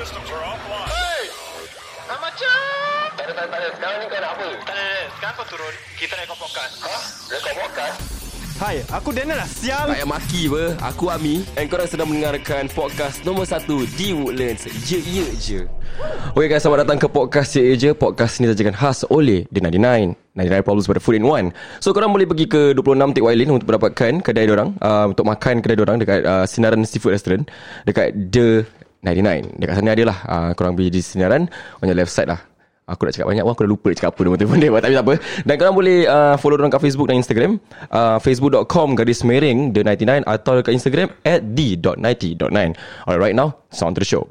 systems are offline. Hey! Ah, macam? Tak ada, tak ada, tak ada. Sekarang ni kau nak apa? Tak ada, tak ada. Sekarang kau turun. Kita rekod podcast. Hah? Rekod podcast? Hai, aku Daniel lah sial. Tak payah maki apa Aku Ami And korang sedang mendengarkan Podcast nombor 1 Di Woodlands Ye ye je Okay guys Selamat datang ke podcast Ye ye je Podcast ni sajakan khas oleh The 99 99 Problems pada Food in One So korang boleh pergi ke 26 Tik Wailin Untuk mendapatkan kedai dorang uh, Untuk makan kedai dorang Dekat uh, Sinaran Seafood Restaurant Dekat The 99 Dekat sana ada lah uh, Korang pergi di Sinaran. On your left side lah. Aku nak cakap banyak pun Aku dah lupa nak cakap apa Nombor telefon dia Tapi tak apa. Dan korang boleh uh, Follow orang kat Facebook dan Instagram. Uh, Facebook.com Garis miring The 99 Atau dekat Instagram At the.90.9 Alright right now Sound to the show.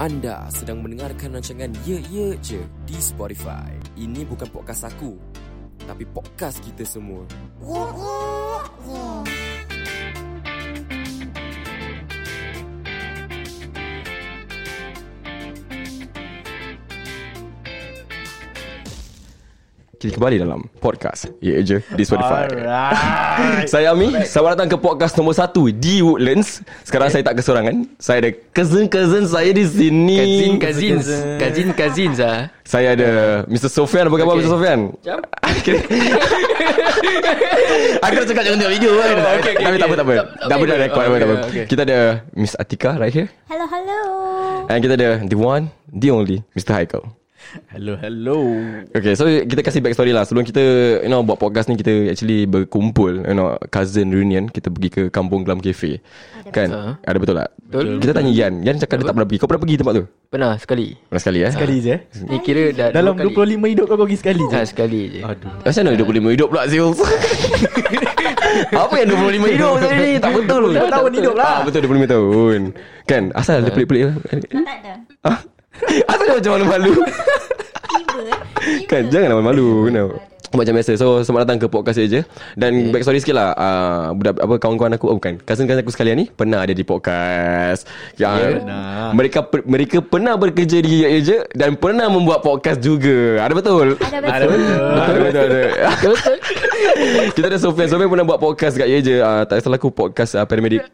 Anda sedang mendengarkan rancangan Ye Ye Je di Spotify. Ini bukan podcast aku, tapi podcast kita semua. Kita kembali dalam podcast Ye Je di Spotify. Alright. Saya Ami Selamat datang ke podcast nombor 1 Di Woodlands Sekarang saya tak kesorangan Saya ada cousin-cousin saya di sini Cousin cousins Cousin cousins ah. Saya ada Mr. Sofian Apa khabar Okay. Mr. Sofian? Jom. Aku dah cakap jangan tengok video kan Oh, okay, okay, Tapi tak apa tak apa okay. Dah benar Okay, rekod okay, tak apa. okay. Kita ada Miss Atika right here Hello, hello. And kita ada The one The only Mr. Haikal Hello, hello. Okay so kita kasih backstory lah Sebelum kita You know buat podcast ni Kita actually berkumpul You know Cousin reunion Kita pergi ke Kampung Glam Cafe Kan betul. Ada betul tak Betul. Kita tanya Yan Yan cakap dia tak pernah pergi Kau pernah pergi tempat tu? Pernah sekali Pernah sekali eh Sekali je. eh? Ni kira dah Dalam dua kali. 25 hidup kau pergi sekali je. ha, Sekali je Aduh. Macam mana 25 hidup pula Zil Apa yang 25 hidup tadi Tak betul Dua tahun hidup lah. ah, Betul 25 tahun Kan Asal ada pelik-pelik lah tak ada. ah? Asal dia macam malu-malu. Kan jangan malu-malu Kenapa macam biasa So selamat datang ke podcast je Dan backstory sikit lah uh, budak, apa Kawan-kawan aku oh, Bukan Cousin-cousin aku sekalian ni Pernah ada di podcast yeah. Pernah. Mereka per, mereka pernah bekerja di je Dan pernah membuat podcast juga Ada betul? Ada Ada betul. betul. Ada betul ada. Kita ada Sofian Sofian pernah buat podcast kat Ye je uh, Tak salah aku podcast uh, paramedic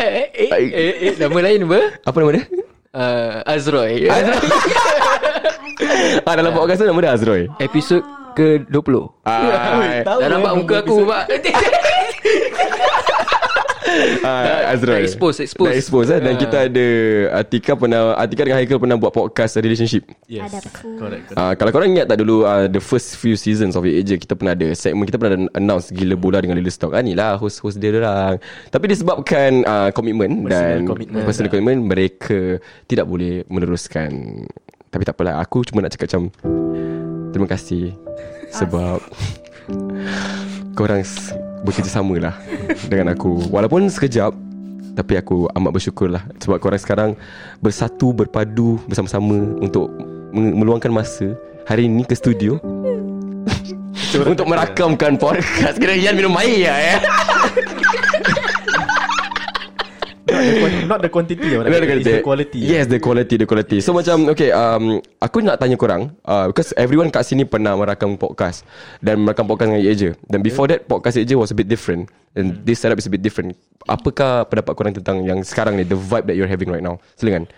eh, eh, eh, eh, eh, Nama lain apa? Apa nama dia? Uh, Azroy. Ah, dalam podcast tu nama dia Azroy. Episod ke-20 ah, Dah nampak muka aku pak ah, Azroy Dah expose, expose. Dah expose eh? Dan Ah. kita ada Atika pernah Atika dengan Haikal pernah buat podcast relationship Yes. Ada. Correct, correct. Uh, kalau korang ingat tak dulu uh, The first few seasons of It je Kita pernah ada segmen Kita pernah ada announce Gila bola dengan Lila Stock ah, Ni lah host-host dia orang Tapi disebabkan uh, Komitmen Dan commitment. Personal commitment Mereka Tidak boleh meneruskan Tapi tak apalah Aku cuma nak cakap macam Terima kasih Sebab Korang Bekerjasama lah Dengan aku. Walaupun sekejap tapi aku amat bersyukur lah Sebab korang sekarang Bersatu Berpadu Bersama-sama Untuk Meluangkan masa Hari ini ke studio. Untuk merakamkan podcast. Kira Yan minum air lah ya Not the, quan- not the quantity tau. Ada It's the quality. Yes the quality The quality So macam Okay um, Aku nak tanya korang uh, Because everyone kat sini Pernah merakam podcast Dan merakam podcast dengan Ye je Dan before that Podcast Ye je was a bit different And this setup is a bit different Apakah pendapat korang tentang Yang sekarang ni The vibe that you're having right now Silakan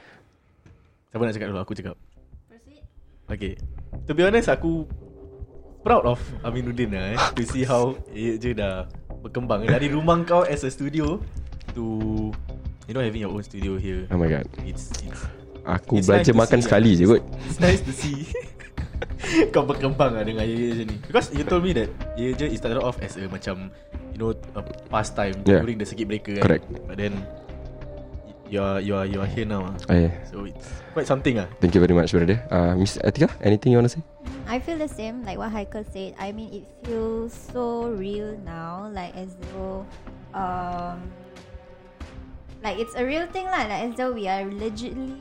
Siapa nak cakap dulu? Aku cakap. Okay. To be honest, aku proud of Aminuddin lah eh. To see how ye je dah berkembang. Dari rumah kau as a studio to you know having your own studio here. Oh my god It's it's Aku It's belajar nice makan see, sekali lah. je kot It's nice to see Kau berkembang lah dengan Ye je ni Because you told me that Ye je it started off as a macam You know a pastime Yeah. During the circuit breaker kan Correct. But then You are, you are, you are here now ah. Eh, So it's quite something ah. Thank you very much brother uh, Miss Atika Anything you want to say? I feel the same like what Haikal said. I mean, it feels so real now, like as though, um, like it's a real thing lah, like as though we are legitly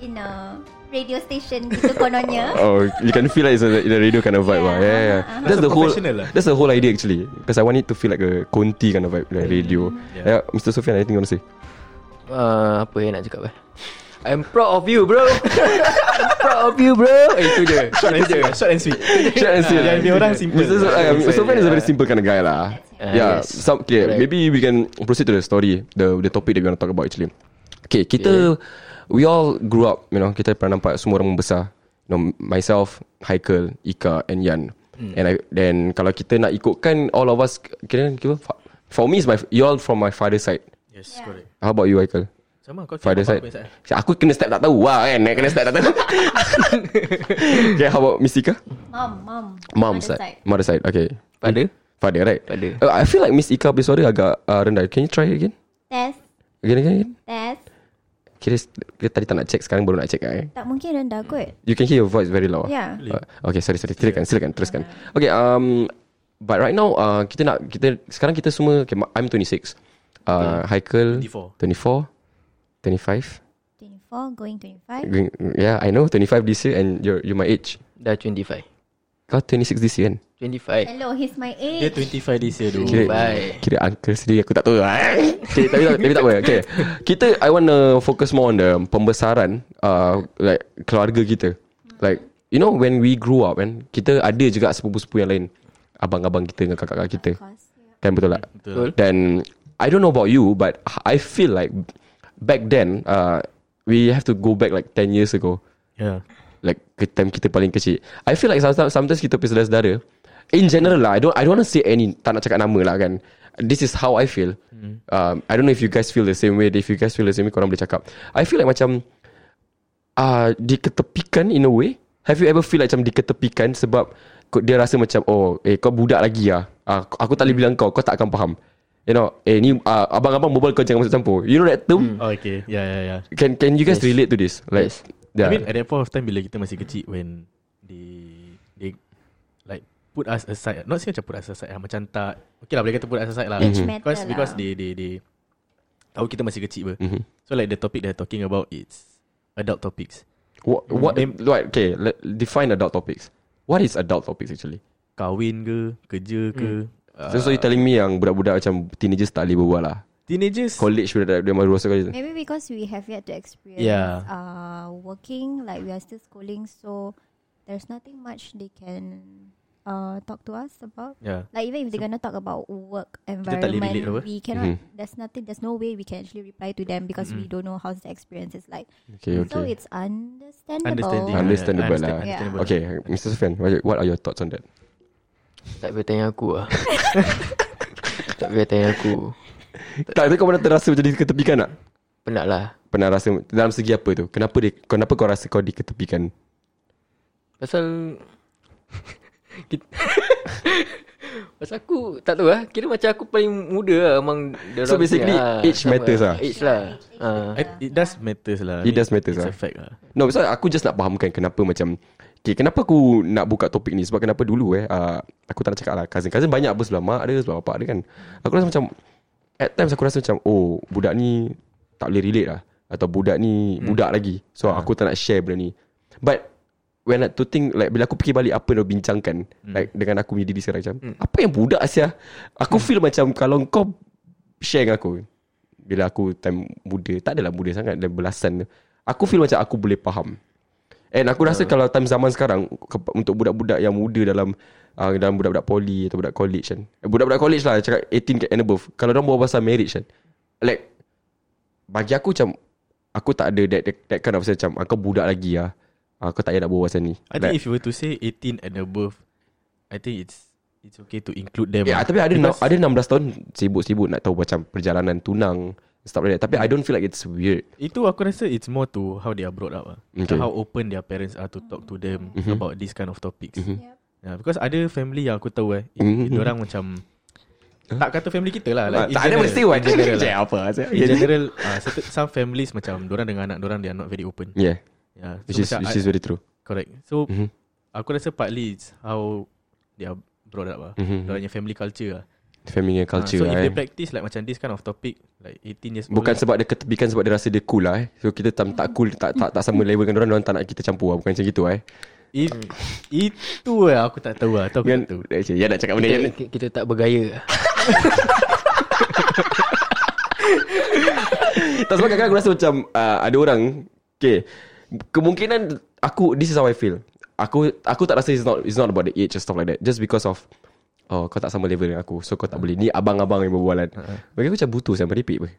in a radio station gitu kononnya. Oh, you can feel like it's a, in a radio kind of vibe, Yeah, yeah. Yeah, yeah. uh-huh. That's Macam the whole. lah. That's the whole idea actually. Because I want it to feel like a Conti kind of vibe, like radio. Yeah. Yeah, Mr. Sofian, anything you want to say? uh, Apa yang nak cakap eh I'm proud of you bro I'm proud of you bro eh, Itu je Short and sweet Short and sweet Short and sweet. Yang dia orang simple Mr. Sofian is a very simple kind of guy lah. Ah, yeah, yes. some okay, Correct. maybe we can proceed to the story, the the topic that we want to talk about actually. Okay, kita we all grew up, you know, kita pernah nampak semua orang membesar. You know, myself, Haikal, Ika and Yan. Hmm. And I then kalau kita nak ikutkan all of us kira kira for me is my you all from my father's side. Yes, Yeah. correct. How about you Haikal? Sama kau Father side. aku punya Aku kena step tak tahu lah kan. Kena step tak tahu. okay, how about Miss Ika? Mom, mom. Mom Mother side. Mother side. Okay. Father? Father, right? Father. Uh, I feel like Miss Ika punya suara agak uh, rendah. Can you try again? Test, Again, again, again. test. Kira, kira tadi tak nak check, sekarang baru nak check eh. Tak mungkin rendah kot. You can hear your voice very loud. Yeah. Uh, okay, sorry, sorry. Silakan, silakan, teruskan. Okay, um, but right now, uh, kita nak, kita, sekarang kita semua, okay, I'm 26. Uh, Haikal, 24. 24, 25. 24 going 25. Going- Yeah, I know, 25 this year and you're, you're my age. Dah 25. Kau 26 this year kan? 25. Hello, he's my Dia age. 25 this year tu. Kira, kira uncle sendiri aku tak tahu lah. okay, tapi, tak, tapi tak apa. Okay. Kita, I want to focus more on the pembesaran, uh, like keluarga kita. Like, you know when we grew up kan, kita ada juga sepupu-sepupu yang lain. Abang-abang kita dengan kakak-kakak kita. Course. yeah. Kan betul tak? Betul. Dan, I don't know about you, but I feel like back then, uh, we have to go back like 10 years ago. Yeah. Like ke time kita paling kecil I feel like sometimes, sometimes kita punya saudara-saudara In general lah I don't I don't want to say any Tak nak cakap nama lah kan. This is how I feel. Um, I don't know if you guys feel the same way. If you guys feel the same way Korang boleh cakap. I feel like macam uh, Diketepikan in a way. Have you ever feel like macam diketepikan Sebab Dia rasa macam Oh eh kau budak lagi lah uh, Aku tak boleh bilang kau Kau tak akan faham. You know Eh ni uh, Abang-abang berbual kau jangan masuk campur. You know that term? Oh, okay. Yeah, yeah, yeah. Can can you guys Yes. relate to this? Like Yes. yeah. I mean at that point of time bila kita masih kecil when they put us aside. Not say macam put us aside lah, macam tak okay lah boleh kata put us aside lah. Mhm. matter Because lah. because they they they tahu kita masih kecil ber. Mhm. So like the topic they're talking about it's adult topics. What, what, Name- what okay, let, define adult topics. What is adult topics actually? Kahwin ke, kerja ke. Uh, So, so you telling me yang budak-budak macam teenagers tak boleh berbual lah. teenagers College budak dia rasa kali. Maybe because we have yet to experience Yeah. uh, working, like we are still schooling, so there's nothing much they can uh, talk to us about. Yeah. Like even if they're gonna talk about work Kita tak boleh environment, we cannot. Mhm. There's nothing. There's no way we can actually reply to them because we don't know how's the experience is like. Okay, So okay. it's understandable. Understandable Understand- lah. understandable. Okay, Mr. Sufyan, what, are your thoughts on that? Tak payah tanya aku lah. tak payah tanya aku. Tak, tapi kau pernah terasa macam diketepikan tak? Penat lah. Pernah rasa dalam segi apa tu? Kenapa dia, kenapa kau rasa kau diketepikan? Pasal Pasal aku Tak tahu lah Kira macam aku paling muda lah Among the So basically, age matters lah. Age lah uh, It does matters lah. It does matters It's lah. a fact lah. No, pasal aku just nak fahamkan kenapa macam Okay, kenapa aku nak buka topik ni? Sebab kenapa dulu eh, uh, aku tak nak cakap lah. Cousin-cousin banyak apa sebelah mak ada, sebelah bapak ada kan. Aku rasa macam, at times aku rasa macam, oh, budak ni tak boleh relate lah. Atau budak ni hmm. budak lagi. So, aku tak nak share benda ni. But, when I to think, like, bila aku fikir balik apa yang bincangkan, hmm. like, dengan aku punya diri sekarang macam, hmm. apa yang budak Asia? Aku feel macam kalau kau share dengan aku, bila aku time muda, tak adalah muda sangat, dah belasan. Aku feel macam aku boleh faham. And aku rasa kalau time zaman sekarang ke- untuk budak-budak yang muda dalam uh, dalam budak-budak poli atau budak college kan. Eh, Budak-budak college lah cakap 18 and above. Kalau orang bawa pasal marriage kan. Like bagi aku macam aku tak ada that, that, that kind of macam aku budak lagi lah. Aku tak payah nak bawa pasal ni. I think if you were to say 18 and above, I think it's it's okay to include them. Ya, lah. tapi ada Because- ada 16 tahun sibuk-sibuk nak tahu macam perjalanan tunang stuff like that. Tapi I don't feel like it's weird. Itu aku rasa it's more to how they are brought up lah. Okay. How open their parents are to talk to them Mhm. about this kind of topics. Mhm. Yep. Yeah, because ada family yang aku tahu eh, Mhm. mm orang macam tak kata family kita lah. tak Like, in ada general, mesti in wajib general lah. apa. In general, uh, certain, some families macam orang dengan anak orang they are not very open. Yeah, Yeah, which is macam which is I- very true. correct. So Mhm. aku rasa partly it's how they are brought up lah. Mhm. Orang punya family culture lah. Family culture Ah, so if lah, they eh. practice like macam this kind of topic like 18 years Bukan old, sebab dia ketepikan sebab dia rasa dia cool lah eh. So kita tak, tak cool tak tak tak sama level dengan orang orang tak nak kita campur lah. Bukan macam gitu eh. If, itu lah aku tak tahu lah. Itu aku Kan tak tahu. ya nak cakap benda kita, yang kita, kita tak bergaya tak sebab kadang-kadang aku rasa macam uh, ada orang okay kemungkinan aku this is how I feel. Aku aku tak rasa it's not it's not about the age and stuff like that. Just because of Oh kau tak sama level dengan aku So kau tak boleh Ni abang-abang yang berbualan Bagi aku macam butuh Saya meripik pun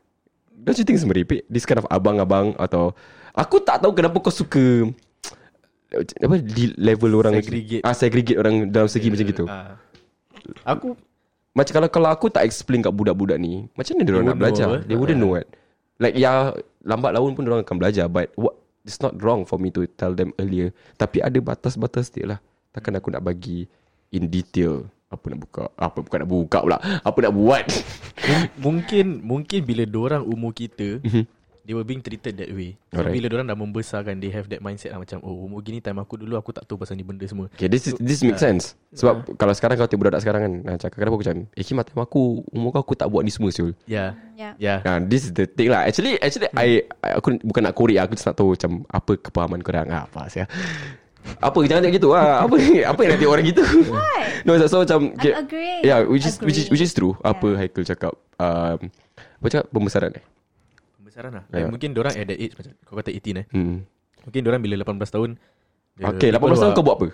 Don't you think it's meripik This kind of abang-abang Atau Aku tak tahu kenapa kau suka apa di level orang Segregate. ah segregate orang dalam segi macam gitu. Ah. Aku Macam kalau kalau aku tak explain kat budak-budak ni, macam mana dia orang nak belajar? know, eh. They wouldn't know what. Like ya lambat laun pun dia orang akan belajar but what it's not wrong for me to tell them earlier. Tapi ada batas-batas dia lah. Takkan aku nak bagi in detail apa nak buka, apa bukan nak buka pula. Apa nak buat. mungkin mungkin bila orang umur kita they were being treated that way. So Alright. bila orang dah membesarkan they have that mindset lah macam oh umur gini time aku dulu aku tak tahu pasal ni benda semua. Okay, this is, this makes sense. Sebab kalau sekarang kau tengok budak sekarang kan, nah, cakap kenapa aku macam, eh Kim, time aku, umur kau aku tak buat ni semua Syul. Yeah. Yeah. Yeah. Nah, this is the thing lah. Actually, actually, I, I aku bukan nak korek, aku just nak tahu macam apa kepahaman korang. Ah, apa sih? Apa jangan cakap gitu ah. Apa apa yang nanti orang gitu. What? No, so, so macam I'm agreeing. Yeah, which is which is Agree. which is true. Apa Yeah. Haikal cakap? Um, apa cakap pembesaran eh? Pembesaran lah. Yeah. Like, mungkin orang at that age macam kau kata 18 eh. Hmm. Mungkin orang bila 18 tahun Okay, 18 people tahun who kau buat apa?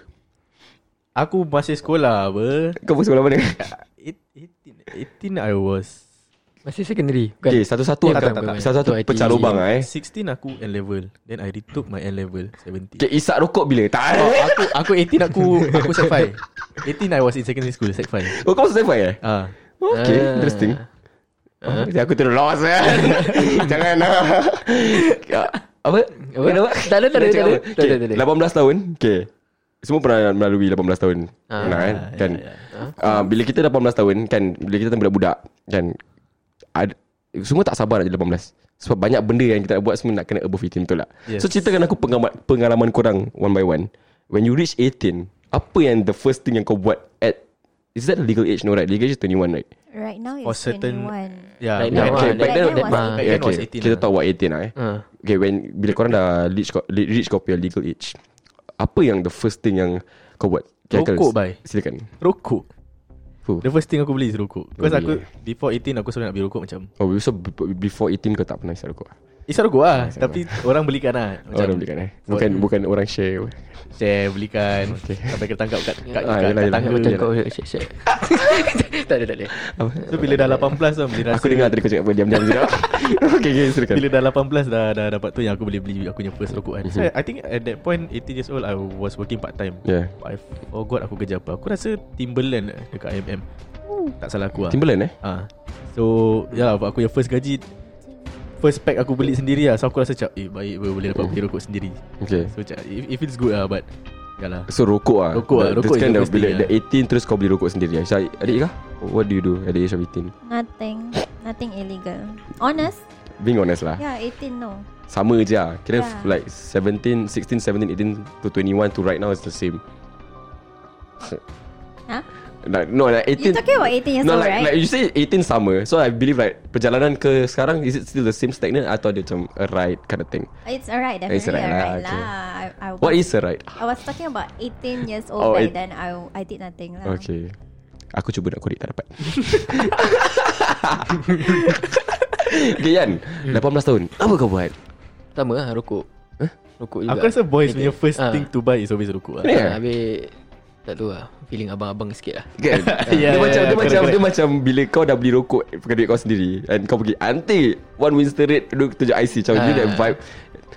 Aku masih sekolah apa. Kau buat sekolah mana? 18 18 I was Masih secondary bukan? Okay, satu-satu Ya, tak, tak, tak, satu-satu pecah lubang ah eh. 16 aku N level. Then I retook my N level 17. Okay, isap rokok bila? Tak. Oh, aku aku 18 aku aku sec 5. 18 I was in secondary school sec 5. Oh, kau masuk sci eh? Ah. Okay, Ah. interesting. Jadi aku terus lost ya. Jangan lah. Apa? Apa? Tak ada, tak ada, tak ada. Tak ada, ada. 18 tahun. Okay. Semua pernah melalui 18 tahun. Ah. Pernah kan? ya, kan? ya. Ah, bila kita 18 tahun kan, bila kita budak-budak kan, ad, semua tak sabar nak jadi 18. Sebab banyak benda yang kita nak buat semua nak kena above 18 betul tak? Yes. So ceritakan aku pengalaman, pengalaman korang one by one. When you reach 18, apa yang the first thing yang kau buat at Is that the legal age? No right, legal age is 21 right? Right now For it's certain 21. Yeah, Right yeah, now, okay, ah, back that- then, that was ah, eighteen. Back then was 18 Kita lah. talk about 18 lah eh. Ah. Okay, when bila korang dah reach reach kau punya legal age, apa yang the first thing yang kau buat? Okay, Haikal, Rokok, bye. Silakan. Rokok. Fuh. The first thing aku beli is rokok. Because Oh, aku yeah. before 18 aku selalu nak beli rokok macam Oh, so b- before 18 kau tak pernah isap rokok? Isap rokok lah Isap Tapi orang belikan lah Oh, orang belikan eh? Bukan bukan orang share. Share belikan Okay. Sampai kena tangkap kat, kat, Ah, kat, yelah, kat yelah. tangga Macam kau shit shit. Tak ada, tak ada. So bila dah 18 tu Bila Aku dengar tadi kau cakap apa diam-diam je. okay, okay, silakan. Bila dah 18 dah, dah dapat tu Yang aku boleh beli Aku punya first rokok kan So I think at that point 18 years old I was working part time Yeah. I forgot aku kerja apa Aku rasa Timberland eh, Dekat IMM Tak salah aku lah Timberland eh? Ah, So Ya yeah, aku yang first gaji First pack aku beli sendiri lah So aku rasa macam Eh baik boleh dapat beli rokok sendiri Okay. So macam It, it feels good lah But Yalah So rokok ah. Rokok lah, rokok Terus kan dah bila dah 18 terus kau beli rokok sendiri. ah. So, adik kah? What do you do at the age of 18? Nothing. Nothing illegal. Honest? Being honest lah. Yeah, 18 no. Sama je lah. Kira Yeah. like 17, 16, 17, 18 to 21 to right now is the same. Huh? Like, no, like 18. You talking about 18 years no, old, like, right? like you say 18 sama. So I believe like perjalanan ke sekarang is it still the same stagnant atau dia macam a ride kind of thing? It's alright, definitely It's alright alright, lah, okay. lah. I, I, What is a ride? I was talking about 18 years Oh, old back it- then. I I did nothing lah. Okay. Aku cuba nak korek tak dapat. okay Yan, 18 tahun. Apa kau buat? Sama lah rokok. Rokok juga. Aku rasa boys punya first Ah. thing to buy Is always rokok lah Yeah. Ah, Habis tak tahu lah. Feeling abang-abang sikit lah. Kan? Ya, dia ya, macam ya, dia correct, macam correct. dia macam bila kau dah beli rokok pakai duit kau sendiri and kau pergi anti one Winston Red duduk tunjuk IC macam Ah. you that vibe.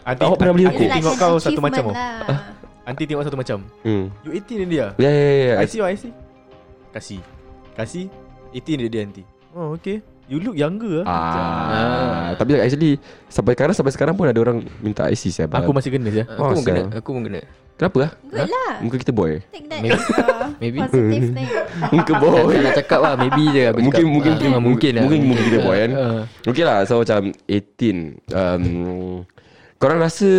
Aunty, Awak pernah beli rokok? Like tengok an kau satu macam oh. lah. Aunty tengok satu macam Hmm. You 18 ni dia Ya ya ya. IC or IC Kasih Kasih 18 dia dia aunty Oh okay You look younger ah. Ah, tapi actually sampai sekarang sampai sekarang pun ada orang minta IC saya. Aku masih kena je Oh, Aku pun kena. sial. Aku pun kena. Kenapa ah? Good lah. Muka kita boy. Take that Maybe. a Maybe. positive thing. Muka Tak boy. nak cakap lah Maybe je aku Mungkin cakap. mungkin Ah, mungkin mungkin lah mungkin mungkin kita boy kan. Ah. Okay lah So macam 18 um, Korang rasa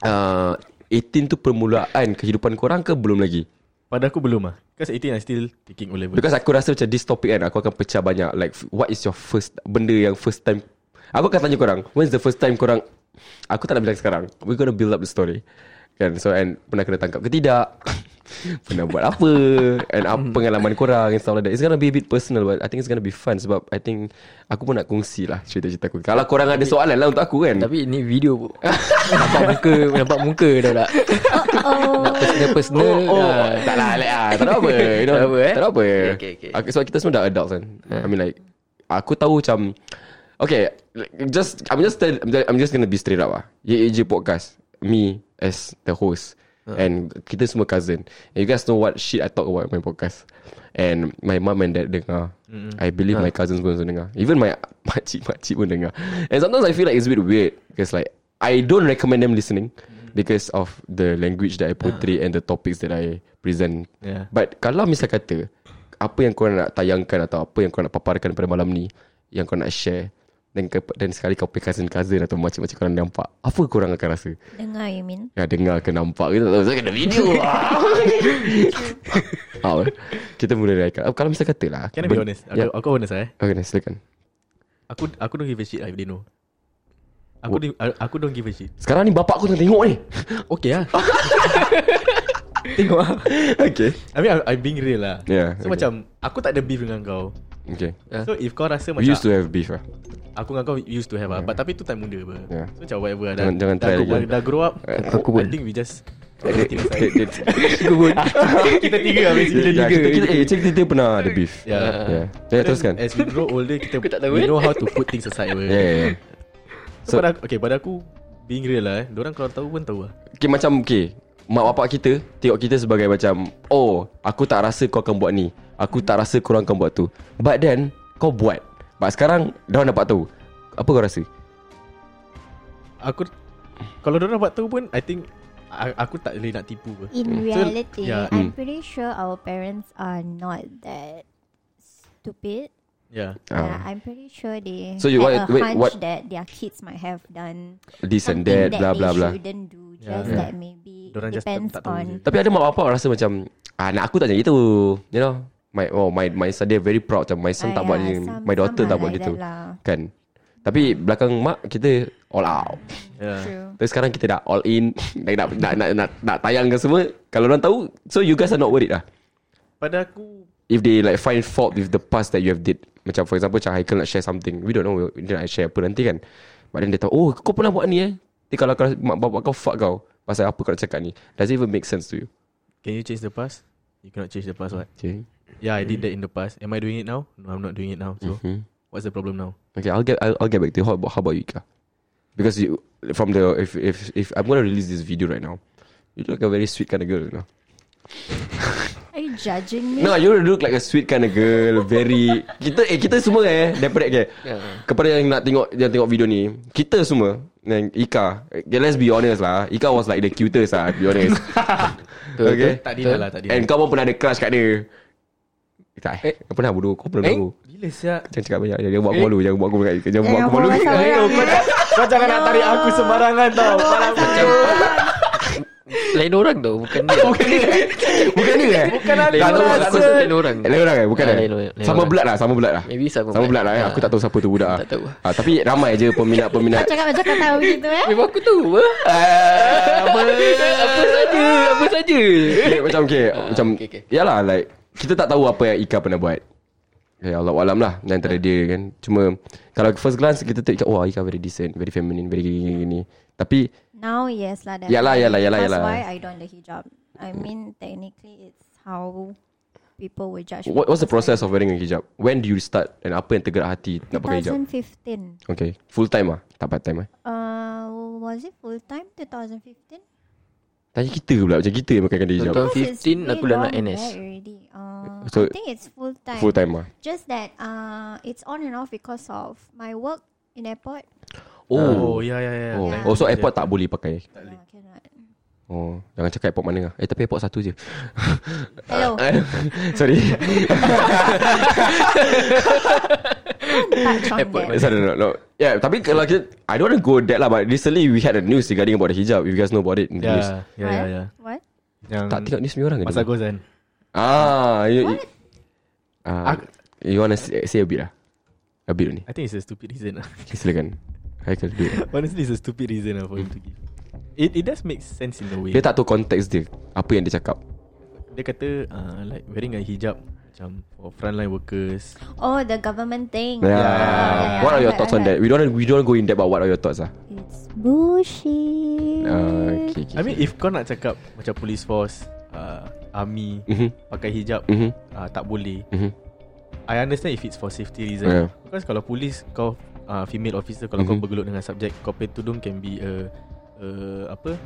uh, 18 tu permulaan Kehidupan korang ke belum lagi Pada aku belum lah Because 18 I still taking O level Because aku rasa macam This topic kan Aku akan pecah banyak Like what is your first Benda yang first time Aku akan tanya korang When's the first time korang Aku tak nak bilang sekarang We're gonna build up the story Kan so and Pernah kena tangkap ke tidak Pernah buat apa And apa pengalaman korang And stuff like that It's gonna be a bit personal But I think it's gonna be fun Sebab I think Aku pun nak kongsi lah Cerita-cerita aku Kalau korang ada soalan lah Untuk aku kan Tapi ni video pun Nampak muka Nampak muka dah tak Oh, Nak personal-personal Oh, oh ah. tak lah, like, ah, tak ada apa, you know. Tak apa, eh? Tak ada apa. Okay, okay, okay. Aku, sebab kita semua dah adults kan. I mean like, aku tahu macam, okay, just, I'm just, tell, I'm just, I'm just gonna be straight up lah. Ye je podcast, me as the host, and kita semua cousin. And you guys know what shit I talk about in my podcast. And my mum and dad dengar. I believe my cousins pun dengar. Even my makcik-makcik pun dengar. And sometimes I feel like it's a bit weird. Because like, I don't recommend them listening. Because of the language that I portray and the topics that I present. Yeah. But kalau misal kata apa yang kau nak tayangkan atau apa yang kau nak paparkan pada malam ni yang kau nak share dan, ke, dan sekali kau punya cousin-cousin atau macam-macam korang nampak apa korang akan rasa? dengar you mean? Ya dengar ke nampak ke tak tahu Saya kena video ah, Kita mula dari Aikal Kalau misal kata lah Can I be honest? Aku, Ya. aku honest lah eh. Okay silakan Aku aku don't give a shit lah if they know. Aku di, aku don't give a shit. Sekarang ni bapak aku tengah tengok ni Okay lah. Tengok lah Okay I mean I'm, I'm being real lah. Yeah, So okay. macam aku tak ada beef dengan kau. Okay So if kau rasa We macam used to have beef lah aku dengan kau used to have ah, but tapi tu time muda apa. Yeah. So macam whatever lah. Jangan- jangan dah, try dah, lagi. dah, dah grow up. Aku pun. I think we just kita tiga lah basically. Kita, kita, eh, kita, kita pernah ada beef Yeah. Ya Ya teruskan As we grow older kita we eh? know how to put things aside. Ya ya ya So, pada aku, okay pada aku being real lah eh. Diorang kalau tahu pun tahu lah. Okay macam okay Mak bapak kita Tengok kita sebagai macam Oh Aku tak rasa kau akan buat ni Aku tak rasa korang akan buat tu But then Kau buat But sekarang Diorang dapat tahu Apa kau rasa? Aku kalau diorang buat tahu pun I think aku tak boleh nak tipu apa. In So, reality, yeah. I'm pretty sure our parents are not that stupid. Yeah. Yeah, Ah. I'm pretty sure they So you had what- a wait, hunch what- that their kids might have done This and something that Blah blah blah shouldn't do. Yeah. Just Yeah. that maybe Dorang just depends tahu on. Tapi ada mak bapak rasa macam ah, Anak aku tak macam itu You know My oh my my son dia very proud macam my son Ah, tak buat ni, my daughter tak buat like gitu. lah. Kan. Tapi belakang mak kita all out. Yeah. True. Tapi sekarang kita dah all in nak nak nak nak, nak, nak tayangkan semua. Kalau orang tahu, so you guys are not worried lah. Pada aku If they like find fault with the past that you have did. Macam for example macam Haikal nak share something. We don't know dia nak share apa nanti kan. But then dia tahu, oh kau pernah buat ni eh. Tapi kalau kau, mak bapak kau fuck kau. Pasal apa kau nak cakap ni. Does it even make sense to you? can you change the past? You cannot change the past what? Okay. Yeah, I did that in the past. Am I doing it now? No, I'm not doing it now. So Mhm. what's the problem now? Okay, I'll get I'll, I'll get back to you. How about how about you, Ika? Because you from the if if if I'm gonna release this video right now, you look like a very sweet kind of girl, you know. Are you judging me? No, you look like a sweet kind of girl. Very kita eh kita semua eh daripada okay, kepada yang nak tengok yang tengok video ni, kita semua dan Ika, okay, let's be honest lah. Ika was like the cutest lah, to be honest. okay. Tak deny lah, tak deny. And kau pun pernah ada crush kat dia. Tak eh, kau pernah bodoh, kau pernah Eh? bodoh. Bila siap? Jangan cakap banyak. Jangan buat aku malu. Jangan buat aku Jangan buat aku malu. Eh, kau, jangan nak tarik aku sembarangan tau. Lain orang tau Bukan dia. Bukan dia. Bukan dia eh? Bukan aku Lain orang. Aku rasa lain orang. Lain orang eh? Bukan Ah, eh? lain Sama blood lah Sama blood lah. Maybe sama Sama blood. lah eh? Ah. Aku tak tahu siapa tu budak. Tak tahu. ah, Tapi ramai je peminat-peminat. Kau cakap macam kau tahu gitu eh? Memang aku tahu apa Apa? Apa saja Apa saja. Okay, Macam okay Macam okay, okay. Yalah like Kita tak tahu apa yang Ika pernah buat Ya Allah Alam lah antara dia kan Cuma Kalau first glance Kita tengok Oh Ika very decent Very feminine Very gini-gini Tapi Now yes lah. Yalah, yalah, yalah, That's yalah. why I don't the hijab. I mean technically it's how people will judge. what, What's the process of wearing a hijab When do you start And apa yang tergerak hati Nak pakai hijab 2015. Okay Full time lah Tak part time lah Uh, was it full time 2015? Tanya kita pula Macam kita yang dia hijab Tahun Because it's 15 aku dah nak NS. Uh, So, I think it's full time. Full time lah Just that uh, it's on and off because of my work in airport. Oh, ya ya ya. Oh, Yeah. oh so airport tak boleh pakai Uh, cannot. Oh Jangan cakap airport mana lah Eh tapi airport satu je Hello. Sorry Touch on that. Sorry no, no Yeah tapi kalau kita I don't want to go that lah But recently we had a news Regarding about the hijab If you guys know about it in the news Ya, ya ya ya. What? Yang Tak tengok news ni orang ke Pasal dia? Gozan. Ah you, you, ah, Ak- you want to say, say a bit lah A bit ni I think it's a stupid reason. lah. okay, Silakan Haikal do it. Honestly, it's a stupid reason lah for him to give. It it does make sense in a way. Dia tak tahu konteks dia Apa yang dia cakap dia kata uh, like wearing a hijab macam for frontline workers. Oh, the government thing. Yeah. yeah, What are I your thoughts I on that? We don't we don't go in depth, but what are your thoughts ah? It's bullshit. Uh, okay, okay. I mean if kau nak cakap macam police force, uh, army Mhm. pakai hijab Mhm. uh, tak boleh. Mhm. I understand if it's for safety reason. Yeah. Because kalau police kau uh, female officer kalau kau Mhm. bergelut dengan subjek kau pakai tudung can be a, a apa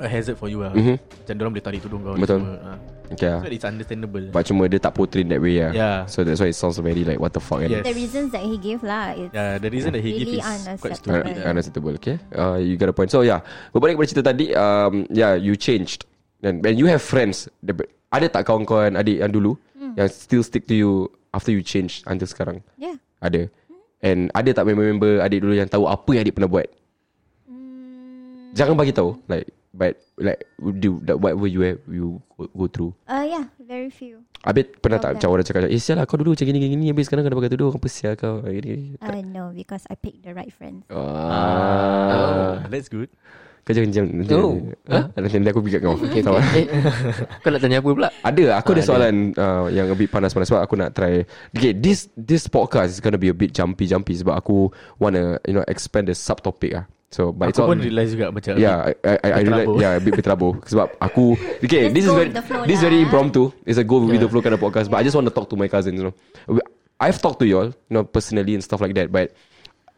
a hazard for you lah. Mhm. Macam orang boleh tarik tudung kau Betul. semua. Uh. Okay. So it's understandable. But cuma dia tak portray in that way yeah. Yeah. So that's why it sounds very like what the fuck kan. Yes. The reasons that he gave lah. It's Yeah, the reason that he Really give is quite unacceptable. stupid. Uh, lah. unacceptable okay uh, You got a point So yeah Berbalik kepada cerita tadi um, Yeah you changed And, and you have friends Ada- Ada tak kawan-kawan adik yang dulu Hmm. Yang still stick to you After you change Until sekarang yeah. Ada And ada tak member-member adik dulu Yang tahu apa yang adik pernah buat Mm, Jangan bagi tahu Like But like do that Whatever you have You go, go through uh, yeah, very few. Habis pernah tak Okay. macam orang cakap Eh sial lah kau dulu macam gini-gini Habis sekarang kau dah pakai tudung Apa sial kau Gini-gini Uh, no, because I picked the right friends. Ah, Ah, that's good. Kau jangan jangan nanti, Oh. ha? nanti, nanti aku pikat kau. Okay, tahu. Eh, kau nak tanya apa pula? Ada aku ada Ah, soalan uh, yang a bit panas-panas sebab aku nak try. Okay, this this podcast is gonna be a bit jumpy-jumpy sebab aku wanna you know expand the subtopic ah. So, but it's Aku all pun realise juga macam Yeah, I, I, I, berterabur. yeah, a bit berterabur Sebab aku Okay, Just this is very This is very impromptu It's a go with Yeah. the flow kind of podcast But I just want to talk to my cousins you know I've talked to y'all You know, personally and stuff like that But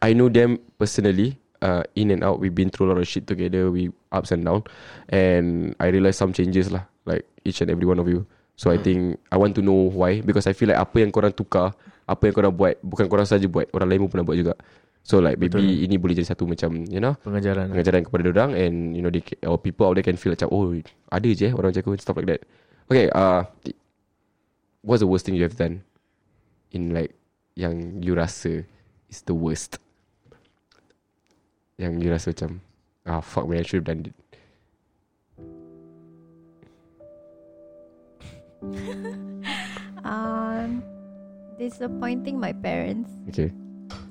I know them personally uh, In and out We've been through a lot of shit together We ups and down And I realise some changes lah Like each and every one of you So I think I want to know why Because I feel like Apa yang korang tukar Apa yang korang buat Bukan korang saja buat Orang lain pun pernah buat juga So like maybe Betul. ini boleh jadi satu macam You know pengajaran. pengajaran kepada orang and you know they or people out there can feel macam oh ada je eh orang macam aku stuff like that. Okay, uh what's the worst thing you have done in like yang you rasa is the worst? Yang you rasa macam ah fuck man I should have done it. Um, disappointing my parents. Okay.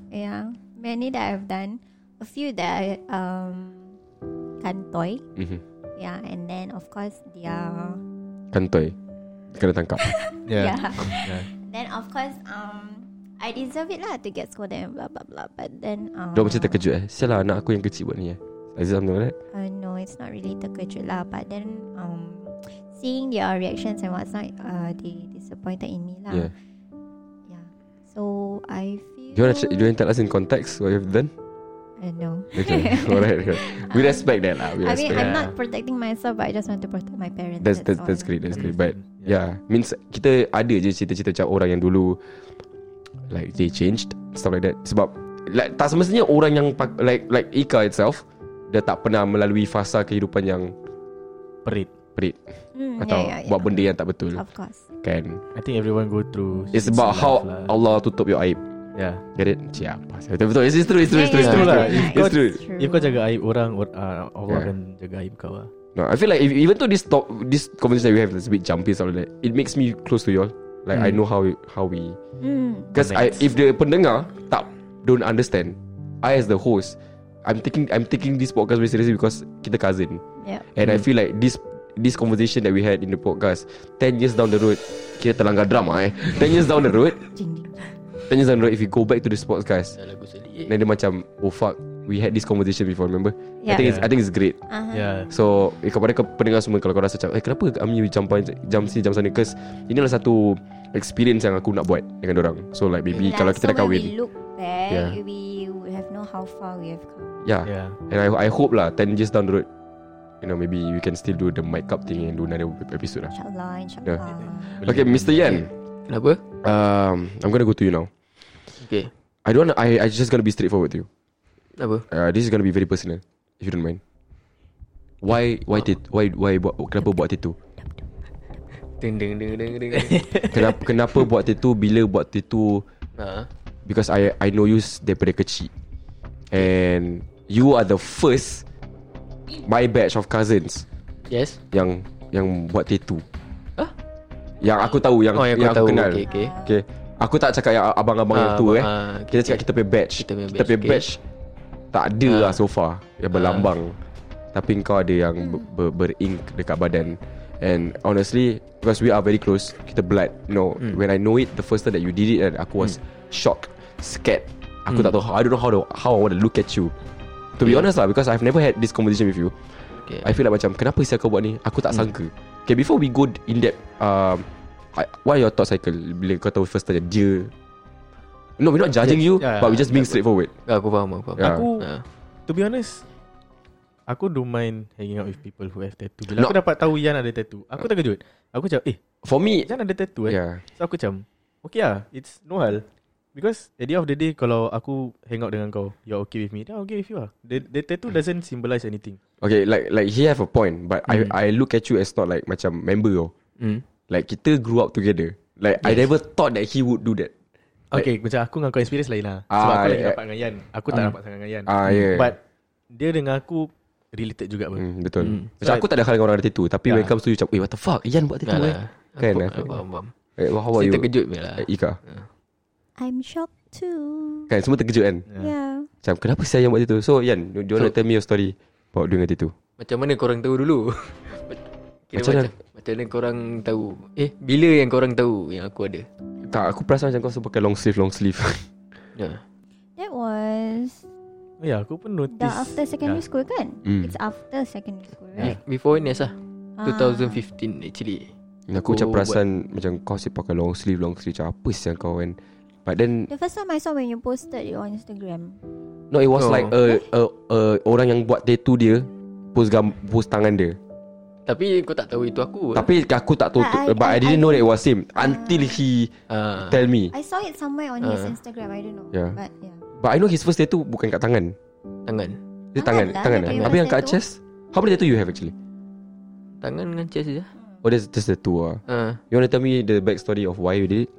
Yeah, many that I've done. A few that I um, kantoi. Mhm. Yeah, and then of course their Kantoi. Kena tangkap. Yeah. yeah. yeah. Then of course um, I deserve it lah to get scolded and blah blah blah. But then um, Dia macam terkejut eh. Sial lah anak aku yang kecil buat ni eh. Is it something like that? Uh, no, it's not really terkejut lah. But then, um, seeing their reactions and what's not, uh, they disappointed in me lah. Yeah. Yeah. So I feel. Do you want to do you want to tell us in context what you have done? Uh, no. Okay. Alright. okay. We respect that lah. We I respect mean, I'm Yeah. not protecting myself, but I just want to protect my parents. That's that's, all. that's great. That's great. But Yeah. yeah, means kita ada je cerita-cerita macam orang yang dulu like they changed stuff like that. Sebab like tak semestinya orang yang like like Ika itself dia tak pernah melalui fasa kehidupan yang Perit. perit Mm, atau yeah, yeah, buat yeah. benda yang tak betul Of course. kan. I think everyone go through. It's about how lah. Allah tutup your aib. Yeah. Get it? Siapa? Betul betul. It's, it's true. It's true. It's true. Yeah, It's true. yeah, lah. yeah. If It's kau, true. True. if kau jaga aib orang, or- uh, Allah Yeah. akan jaga aib kau lah. No, I feel like if, even though this talk, this conversation that we have is a bit jumpy and stuff like that, it makes me close to y'all. Like I Hmm. know how how we Mm. Because I, Connect. if the pendengar tak don't understand, I as the host, I'm taking I'm taking this podcast very seriously because kita cousin, Yeah. and I feel like this this conversation that we had in the podcast, ten years down the road, kita terlanggar drama eh. Ten years down the road, Jing, jing. ten years down the road, if you go back to this podcast, then dia macam oh fuck, we had this conversation before, remember? I Yeah. think it's I think it's great. Uh-huh. Yeah. So eh, kepada ke pendengar semua kalau kau rasa macam eh kenapa kami jam jam sini jam sana because ini adalah satu experience yang aku nak buat dengan orang. So like maybe Like, kalau kita dah so when kahwin. we look back, Yeah. we would have know how far we have come. Yeah. Yeah. And I I hope lah 10 years down the road You know maybe we can still do the mic up thing And do another episode lah Inshallah, inshallah. Okay Mr. Yan Kenapa? um, I'm gonna go to you now Okay. I don't wanna, I, I just gonna be straightforward to you Apa? uh, This is gonna be very personal If you don't mind Why Why tit, Why Why buat Kenapa buat tattoo Ding ding ding ding ding. Kenapa Kenapa buat tattoo Bila buat tattoo ha. Because I I know you daripada kecil And You are the first My batch of cousins Yes. Yang Yang buat tattoo Hah? Yang aku tahu Yang, Oh, yang yang aku tahu. kenal Okay, okay. okay. Aku tak cakap yang abang-abang yang Ah, tu eh ah, okay, Kita cakap kita punya batch Kita punya Kita batch, punya okay. batch Tak ada Ah. lah so far. Yang berlambang. Tapi kau ada yang ber, ber, berink dekat badan. And honestly Because we are very close Kita blood You know Hmm. When I know it The first time that you did it and Aku was shocked Scared. Aku Hmm. tak tahu I don't know how to, How I want to look at you. To be honest lah Because I've never had this conversation with you. Okay. I feel like macam Kenapa sih kau buat ni? Aku tak sangka. Okay before we go in depth um, What are your thoughts Cycle Bila kau tahu first time Dia No we're not judging you Yeah, But we just being yeah, straightforward. Aku faham, aku faham. Yeah. Aku Ha. To be honest Aku don't mind Hanging out with people Who have tattoo. Bila No. aku dapat tahu Yan ada tattoo Aku terkejut Aku macam Eh For me Yan ada tattoo eh? Yeah. So aku macam Okay lah It's no hal. Because at the end of the day Kalau aku hang out dengan kau You're okay with me Then I'm okay with you lah. The, the tattoo doesn't symbolize anything. Okay like like he have a point But Mm. I I look at you as not like Macam member tau Hmm. Like kita grew up together. Like I never thought that he would do that Okay macam aku dengan kau experience lain lah Ah, Sebab aku lagi yeah. dapat dengan Yan Aku tak dapat sangat dengan Yan Ah yeah But Dia dengan aku Related juga pun hmm, Betul Hmm. Macam So, aku tak ada hal dengan orang ada tattoo Tapi Yeah. when it comes to you Macam eh what the fuck Ian buat tattoo Dah eh lah. Kan Aku- aku aku faham, eh, How about Saya you terkejut lah. Ika I'm shocked too. Kan semua terkejut kan Yeah. Macam kenapa saya yang buat tattoo So Ian Do you want to tell me your story About doing a tattoo Macam mana korang tahu dulu? Kira Macam macam, macam mana korang tahu? Eh, bila yang korang tahu yang aku ada? Tak aku perasan macam kau suka pakai long sleeve Long sleeve Ya. That was Ya yeah, aku pun notice dah after secondary Yeah. school kan? Hmm. It's after secondary school, right? Before NS lah. Ah. 2015 actually. Aku macam Aku perasan Macam kau asyik pakai long sleeve Long sleeve Macam apa sih yang kau kan But then The first time I saw when you posted it on Instagram. No it was Oh. like a, a, a, Orang yang buat tattoo dia Post, gam, post tangan dia Tapi kau tak tahu itu aku. Tapi aku tak tahu But I- But I, I- didn't I- know that it was him Until he Ah, Tell me I saw it somewhere on his Ah. Instagram. I don't know. Yeah. But yeah. But I know his first tattoo Bukan kat tangan tangan. Dia Tangan tangan lah, Tangan eh punya Habis yang kat tattoo. chest How many tattoo you have actually Tangan dengan chest je. Oh that's just the two ah. Ah, You want to tell me The back story of why you did it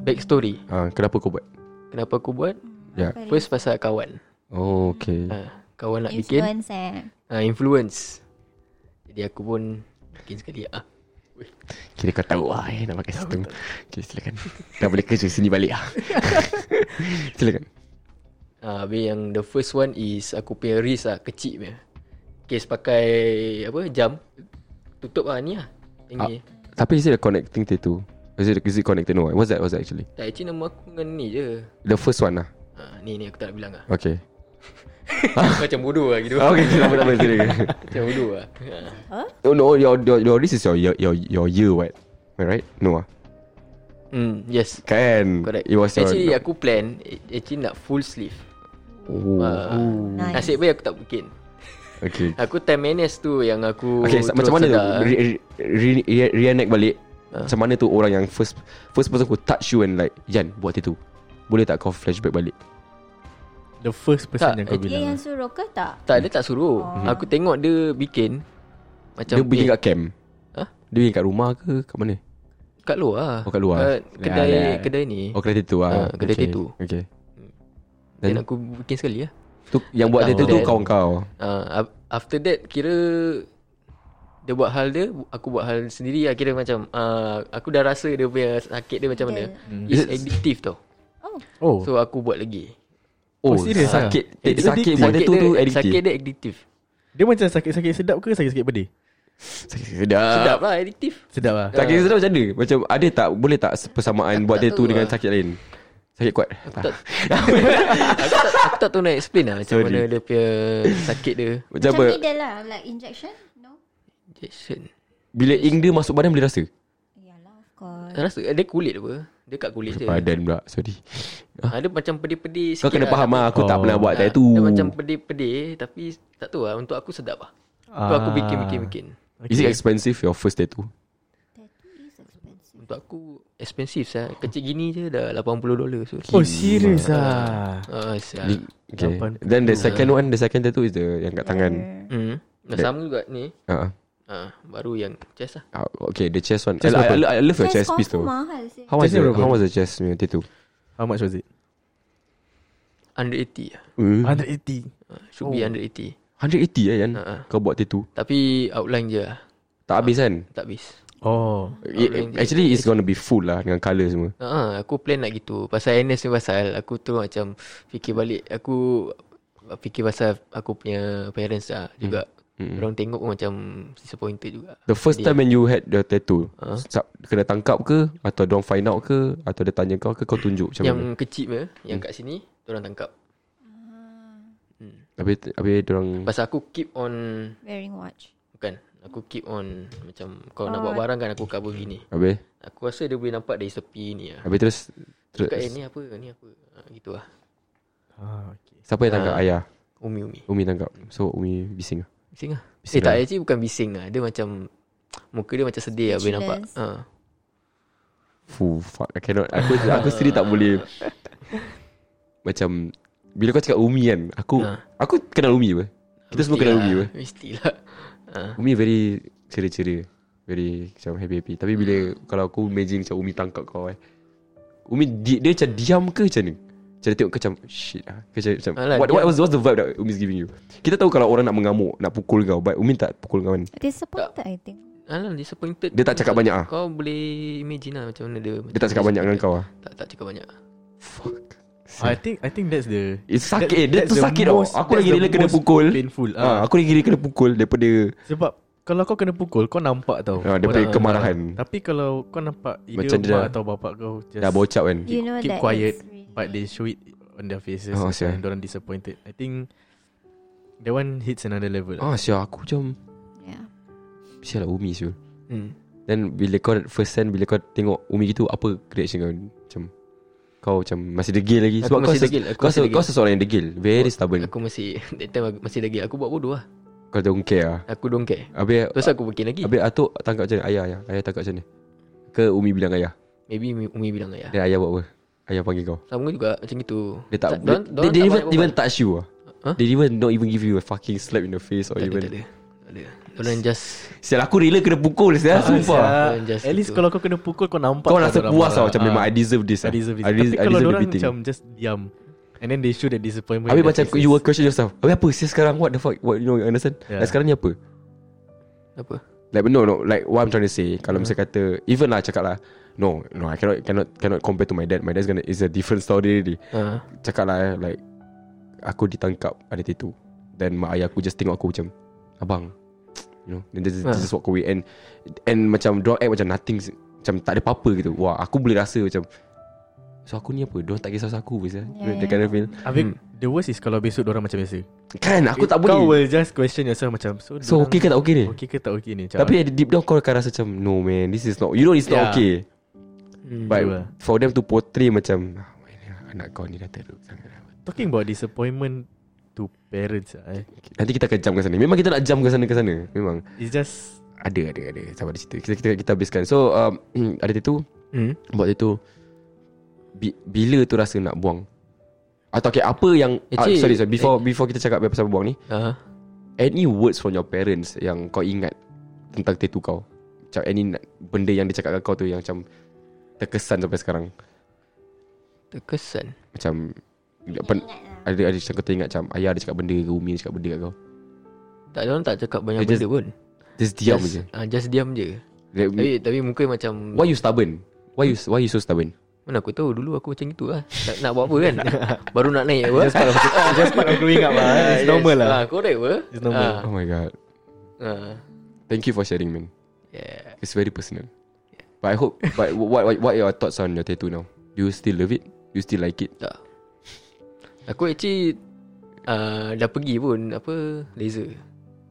back story. ah, Kenapa kau buat Kenapa aku buat? Very First pasal kawan. Oh okay Ah, kawan nak bikin. influence eh. Ah, influence. Jadi aku pun bikin sekali ah. Kira kau tahu lah eh Nak pakai sistem Okay silakan Dah boleh kerja sini balik lah Silakan Ah, habis yang the first one is aku punya wrist lah, kecil punya. Case pakai apa jam tutup lah ni lah. Tinggi. Tapi is it a connecting tattoo Is it, is it connected no What's that What's that actually Tak actually nama aku dengan ni je. The first one lah Ha, ni ni aku tak nak bilang lah. Okay Macam bodoh lah gitu. Okay tak apa tak apa Macam bodoh lah. Ha. Oh no your, your, your This is your year Your, your year what right No ah Hmm, yes. Kan Correct. It was your actually aku plan eh, actually nak full sleeve. oh. Ah, Nice. Nasib baik aku tak bikin. Okay Aku time NS tu yang aku Okay terus macam mana tu sedar. re, re, re, re, Reenact balik Ah. Macam mana tu orang yang First first person who touch you And like Yan buat itu Boleh tak kau flashback balik The first person Tak, yang kau eh, Dia bilang yang suruh ke tak? Tak, dia tak suruh. Oh. Aku tengok dia bikin macam Dia bikin kat camp Hah? Dia bikin kat rumah ke Kat mana kat luar lah. Oh, kat luar. Kat kedai Ya, ya. kedai ni. Oh kedai tattoo Ah, ah. kedai okay. tattoo. Okay Dan Dan aku bikin sekali lah. tu Yang buat tattoo tu kawan kau Uh, after that kira dia buat hal dia, aku buat hal sendiri lah. Kira macam uh, aku dah rasa dia punya sakit dia macam mana. Dia- It's addictive tau. Oh So aku buat lagi. Oh, serious ah? sakit Eh, eh, Sakit buat sakit tattoo tu dia, addictive sakit dia addictive. Dia macam sakit-sakit sedap ke sakit-sakit pedih? Sakit sedap Sedap lah addictive. Sedap lah Sakit sedap macam mana Macam ada tak Boleh tak persamaan Aku Buat tattoo tahu dengan lah. sakit lain Sakit kuat Aku tak, aku, tak, aku tak tahu nak explain lah macam Sorry. mana dia punya sakit dia. Macam Macam apa needle lah, like injection? No? Injection. Bila ink dia masuk badan Boleh rasa Yalah, of course. Rasa dia kulit apa? Dia kat kulit je. Badan pula Sorry. Ha, dia macam pedih-pedih sikit Kau kena lah, faham lah Aku tak Oh. pernah buat Ah, tattoo Dia macam pedih-pedih Tapi tak tahu lah Untuk aku sedap lah. Untuk aku Ah. bikin-bikin-bikin. Is it expensive Your first tattoo? Tattoo is expensive. Untuk aku Expensive saya Kecil gini je dah 80 dolar so. Oh serius ah? Ah, sial. Ni- Okay. Then the second one The second tattoo is the Yang kat tangan. Hmm. Dah sama juga ni. Ah, ah, Baru yang chest lah ah, Okay the chest one Chest I, I? I, I love your Chest chest piece mahal sih. How much the? How much the chest punya tattoo How much was it? 180 lah Hmm. 180 Ah, Should be 180 180 eh Yan ah. Kau buat tattoo Tapi outline je lah Tak habis kan Tak habis Oh It, Actually it's gonna be full lah Dengan colour semua Ah, aku plan nak gitu. Pasal NS ni pasal aku terus macam fikir balik. Aku fikir pasal aku punya parents lah juga. Mm. Orang tengok pun macam disappointed juga. The first Dia- time when you had the tattoo Ha? uh? Kena tangkap ke Atau dorang find out ke Atau dia tanya kau ke Kau tunjuk macam yang mana kecil me, yang Hmm. kat sini, orang tangkap. Habis, habis dorang Pasal aku keep on Wearing watch. bukan. Aku keep on macam kau nak Oh. buat barang kan aku cover gini. Habis Aku rasa dia boleh nampak dari sepi ni lah. Habis terus, terus Cakap eh ni apa, ni apa. Ha, gitu lah. Ah, okay. Siapa yang tangkap Ah. ayah Umi-umi. Umi tangkap So Umi bising lah Bising lah. Bising eh tak, lah. actually bukan bising lah. Dia macam muka dia macam sedih lah boleh nampak. Ha. Fuh fuck I cannot Aku aku sendiri tak boleh Macam Bila kau cakap Umi kan Aku Ha. Aku kenal Umi apa Kita semua kenal Umi apa Mestilah. Ha. Umi very ceria-ceria Very macam happy-happy Tapi bila Kalau aku imagine macam Umi tangkap kau eh Umi dia, dia macam diam ke macam ni Macam dia tengok kau macam Shit lah macam, macam Alah, what, what was what's the vibe that Umi's giving you Kita tahu kalau orang nak mengamuk Nak pukul kau But Umi tak pukul kau kan Disappointed, I think. Alah disappointed. Dia tak cakap banyak ah? Kau boleh imagine lah macam mana dia. Dia tak cakap banyak dengan kau ah. Tak tak cakap banyak. Fuck I think I think that's the It's sakit Dia that's tu sakit tau most- Aku lagi rela kena pukul Painful ah, ah. Aku lagi rela kena pukul Daripada Sebab Kalau kau kena pukul Kau nampak tau Ah, dia punya kemarahan. marah. Tapi kalau kau nampak Macam dia mak atau bapak kau just Dah bocap kan You know Keep that quiet But they show it On their faces Oh, oh, sial. And orang disappointed. I think That one hits another level Ah sial. Aku macam Yeah. Sial lah Umi siul. Hmm. Then bila kau first time Bila kau tengok Umi gitu Apa reaction kau? Macam Kau macam Masih degil lagi? Aku Sebab kau masih degil, aku Kau, masih degil. kau seseorang yang degil. Very stubborn. Aku masih That time aku masih lagi Aku buat bodoh lah. Kau don't care lah Aku don't care. Habis Terus aku bikin lagi. Habis Atuk tangkap macam mana Ayah ayah Ayah tangkap macam mana Ke Umi bilang ayah? Maybe Umi, Umi bilang ayah. Dan ayah buat apa Ayah panggil kau. Sama juga macam itu Dia tak dorang- They, dorang they, tak even, touch you ah. Huh? They even not even give you a fucking slap in the face Or Tak even tak ada. Tak ada. Diorang just Sial aku rela kena pukul Sial sumpah. Ah, Kau just At least gitu. kalau kau kena pukul Kau nampak Kau rasa puas tau Macam Ah, memang I deserve this I ah. deserve this. I Tapi I kalau deserve orang macam Just diam And then they show that disappointment Habis macam you will question yourself Habis apa? Sih sekarang What the fuck? What you know you understand? Yeah. Like sekarang ni apa? Apa? Like no no Like what I'm trying to say Kalau misalnya kata Even lah cakap lah No no I cannot cannot cannot compare to my dad. My dad's gonna Is a different story already. Ha. Cakap lah eh, Like Aku ditangkap Ada tattoo. Then mak ayah aku just tengok aku macam Abang You know. Then just, they just walk away And And macam Diorang act macam nothing Macam tak ada apa-apa gitu. Wah aku boleh rasa macam So aku ni apa? Diorang tak kisah aku pun yeah, Yeah, That kind of feel. Habis Hmm. The worst is Kalau besok orang macam biasa. Kan aku tak Kau boleh will just question yourself Macam So, So okay ke tak okay ni? Okay ke tak okay ni Macam, Tapi deep down kau akan rasa macam No man This is not You know it's not Yeah. okay hmm. But lah. for them to portray macam ah, Anak kau ni dah teruk sangat Talking about disappointment To parents lah, eh. Nanti kita akan jam ke sana. Memang kita nak jam ke sana ke sana. Memang. It's just Ada ada ada. Sabar di situ. Kita kita, kita habiskan. So um, Ada itu hmm. Buat itu bi, Bila tu rasa nak buang? Atau okay Apa yang ah, Actually, Sorry sorry. Before before kita cakap Pasal buang ni ha. Any words from your parents Yang kau ingat Tentang tattoo kau? Macam any Benda yang dia cakap kat kau tu Yang macam Terkesan sampai sekarang Terkesan Macam pen, ada ada macam kau teringat macam ayah ada cakap benda ke Umi ada cakap benda kat kau. Tak ada orang tak cakap banyak Dia benda just- pun Just diam just, je. ah, Just diam je Like, Tapi tapi muka macam why you stubborn? Why you why you so stubborn? Mana aku tahu dulu aku macam itu lah nak, nak buat apa kan Baru nak naik apa Just part of, just part of growing up lah eh. It's normal lah ah, Correct apa It's normal. ah, Oh my god. ah, Thank you for sharing man. yeah. It's very personal. But I hope but what what what are your thoughts on your tattoo now? Do you still love it? You still like it? Tak Aku actually uh, Dah pergi pun Apa Laser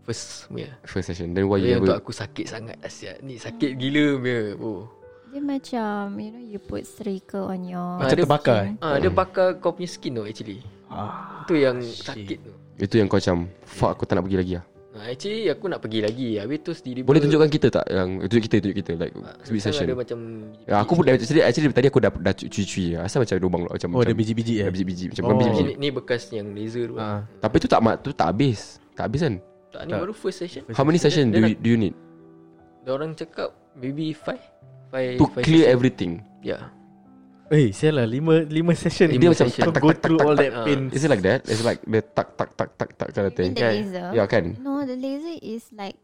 First punya First session. Then why you Tapi untuk aku sakit sangat Asyik Ni sakit gila punya oh. Dia macam You know you put striker on your Macam Ah, terbakar eh? Ah, Dia bakar kau punya skin tu actually ah, Itu yang sakit tu itu yang kau macam fuck aku tak nak pergi lagi lah. Ah, Actually aku nak pergi lagi Habis tu sendiri Boleh tunjukkan kita tak yang tunjuk kita tunjuk kita like Ah, split Ada session. macam Ya, aku pun dah- actually, actually tadi aku dah dah cuci-cuci. Asal macam lubang macam Oh macam, ada biji-biji ada eh biji-biji macam Oh. bukan Ni, biji-biji. ni bekas yang laser tu ah. Tapi tu tak tu tak habis. Tak habis kan? Tak ni Tak. baru first session How many session do you, do you need Dia orang cakap Maybe five Five, to five clear session. everything? Ya Eh sial lah Lima, lima session Dia macam session. Kau go through all that Ah. pain Is it like that? Is it like the tak tak tak tak tak kind of In thing? the Yeah, laser Yeah kan? No the laser is like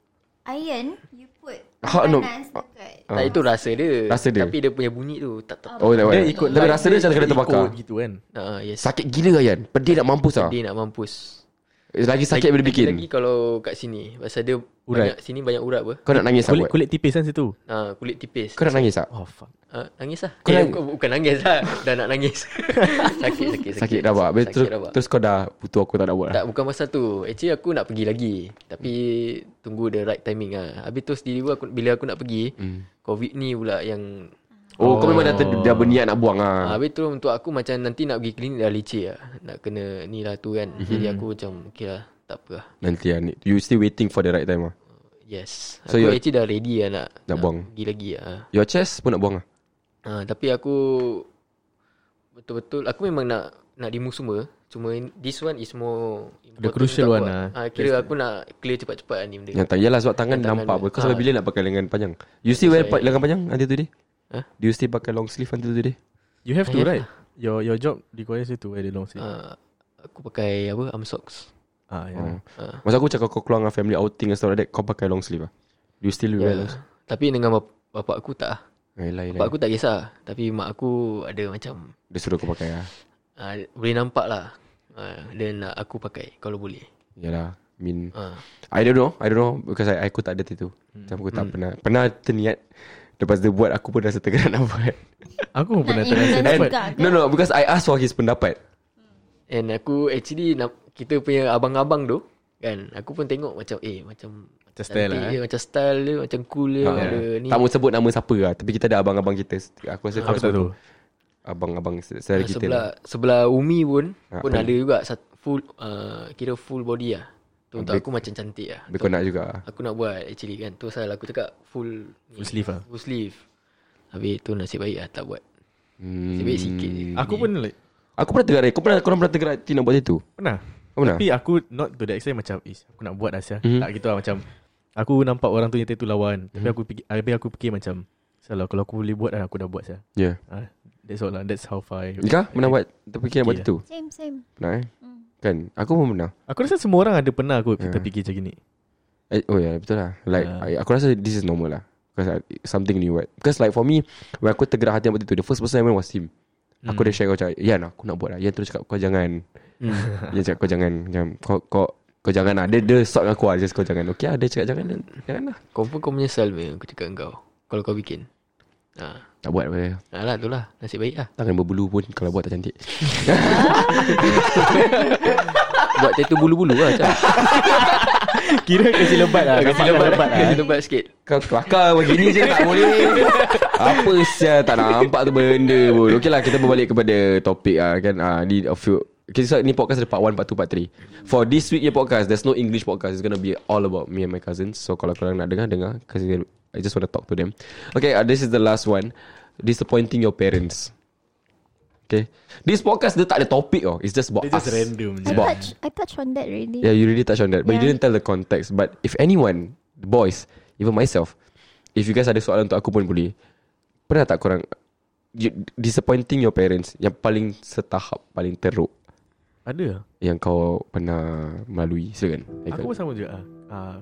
Iron You put Ha, no. dekat Tak itu rasa dia Rasa dia. Tapi dia punya bunyi tu Tak tak Oh, Dia ikut Tapi rasa dia macam kena ikut terbakar. gitu kan ah, Yes Sakit gila kan? Pedih nak mampus ah. Dia nak mampus Lagi sakit bila bikin? Lagi kalau kat sini. Pasal dia Urat. banyak, Sini banyak urat apa? Kau nak nangis tak Kulit buat kulit tipis kan situ. ha, Kulit tipis. Kau nak nangis tak? Oh fuck. ha, Nangis lah. Kau eh, nang- bukan, nangis lah. Dah nak nangis. Sakit sakit Sakit. Dah buat Sakit terus, dah buat terus kau dah Putus aku tak nak buat lah. Tak bukan pasal tu. Actually aku nak pergi lagi. Tapi Tunggu the right timing lah. Habis tu sendiri pun aku, Bila aku nak pergi Hmm. Covid ni pula yang Oh, kau memang dah, ter- dah berniat nak buang ha. lah Habis tu untuk aku macam Nanti nak pergi klinik dah leceh lah Nak kena ni lah tu kan. Mhm. Jadi aku macam Okay lah Tak apa lah. Nanti lah ni- You still waiting for the right time lah Yes. So Aku you- actually dah ready lah nak Nak buang? Pergi lagi lah Your chest pun nak buang lah ha, Tapi aku Betul-betul Aku memang nak Nak remove semua. Cuma in- this one is more The crucial one lah. ha, Kira aku nak Clear cepat-cepat lah ni benda. Yang tak Yalah sebab tangan Yang tangan nampak tu. apa Kau sampai Ah. bila nak pakai lengan panjang? You still wear pa- lengan panjang Until today Huh? Do you still pakai long sleeve until today You have to Yes right. Your your job requires you to wear the long sleeve. ha, Aku pakai apa Arm socks Ah, yeah. oh. ha. Masa aku cakap kau keluar dengan family outing and stuff like that Kau pakai long sleeve lah Do you still wear long sleeve Tapi dengan bap- bapak aku tak lah. Yelah Bapak yelah aku tak kisah Tapi mak aku ada macam Dia suruh kau pakai lah uh, Boleh nampak lah uh, Dan uh, aku pakai Kalau boleh Yalah I mean uh. I don't know I don't know Because I, aku tak ada tattoo Macam aku tak pernah Pernah terniat Lepas dia buat Aku pun rasa tergerak nak buat Aku pun pernah Nak terasa dapat. juga ke? No no Because I asked for his pendapat And aku actually nak, Kita punya abang-abang tu Kan Aku pun tengok macam Eh macam Macam style lah, cantik eh. dia, Macam style dia Macam cool dia Ha. Ada ni Tak mau sebut nama siapa lah Tapi kita ada abang-abang kita Aku rasa Aku kau tak tahu. Abang-abang saudara Ah, kita Sebelah Sebelah Umi pun Ha, Pun ada juga sat, Full uh, Kira full body lah Tu untuk aku macam cantik lah. Kau nak juga? Aku nak buat actually kan. Tu pasal aku cakap Full ni, Full sleeve lah. Full sleeve. Habis tu nasib baik lah Tak buat. Hmm. Nasib baik sikit je. Aku pun like Aku pernah tergerak Kau pernah Korang pernah tergerak hati nak buat itu pernah. Kau pernah? Tapi aku not to the extent macam Ish, aku nak buat dah sia. Mhm. Tak gitu lah macam Aku nampak orang tu yang tattoo lawan. Tapi aku fikir Habis aku fikir macam Salah kalau aku boleh buat dah Aku dah buat sia. Ya Ah, That's all lah. That's how far I Ika pernah buat Terfikir nak buat itu? Same same. Pernah eh? Hmm. Kan? Aku pun pernah. Aku rasa semua orang ada pernah aku Kita Ya. fikir macam gini. Eh, oh ya yeah, betul lah. Like Ah. I, Aku rasa this is normal lah. Because I, something new right? Because like for me When aku tergerak hati buat itu The first person I went was him. Aku dah share kau cakap Yan aku nak buat lah. Yan terus cakap kau jangan. Yan cakap kau jangan. Macam kau, kau, kau jangan lah. Dia, dia sort dengan aku lah Just kau jangan. Okay lah dia cakap jangan Jangan lah. Kau pun kau menyesal me Aku cakap dengan kau Kalau kau bikin. Ha. Tak buat apa. Alah tu lah Nasib baik lah. Tangan berbulu pun Kalau buat tak cantik. Buat tattoo bulu-bulu lah macam. Kira kasi lebat lah. Kasi lebat. Lebat lah. Kasi lebat sikit. Kau kelakar begini je tak boleh. Apa sial Tak nampak tu benda pun. Okay lah kita berbalik kepada topik lah kan. Ah, Ni a few kita ni podcast ada part 1, part 2, part 3 For this week your podcast There's no English podcast. It's gonna be all about me and my cousins. So kalau korang nak dengar Dengar. Cause I just want to talk to them Okay uh, this is the last one Disappointing your parents Okay This podcast dia tak ada topik oh. It's just about Dia just us random It's I about touch I touch on that already Yeah, you really touch on that, but you Yeah. didn't tell the context. But if anyone, the boys, even myself, if you guys ada soalan untuk aku pun boleh. Pernah tak korang you, disappointing your parents yang paling setahap, paling teruk Ada yang kau pernah melalui? Silakan. Aku pun sama juga ah. Ah,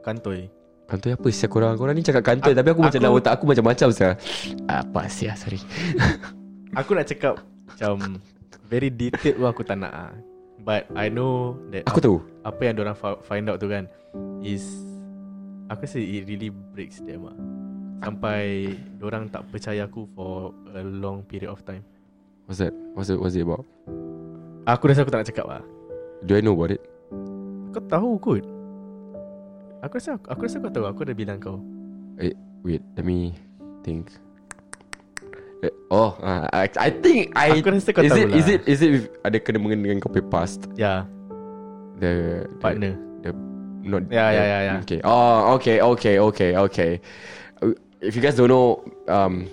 Kantoi Kantoi apa sih korang? Korang ni cakap kantoi tapi aku, macam aku- dalam otak aku macam-macam sah. Apa sih? Sorry. Aku nak cakap Macam Very detailed pun aku tak nak ah. But I know that Aku tahu. Apa yang orang find out tu kan Is Aku rasa it really breaks them ah. Sampai orang tak percaya aku For a long period of time What's that? What's it, what's it about? Aku rasa aku tak nak cakap lah Do I know about it? Kau tahu kot Aku rasa aku rasa kau tahu Aku dah bilang kau Wait, let me think. Eh, Oh, uh, I, I think I Aku rasa kau is tahu it, lah Is it is it with- ada kena mengena dengan kau punya past Ya the, the Partner the not Ya, the, ya, ya, ya. Okay. Oh, okay, okay, okay, okay. If you guys don't know, um,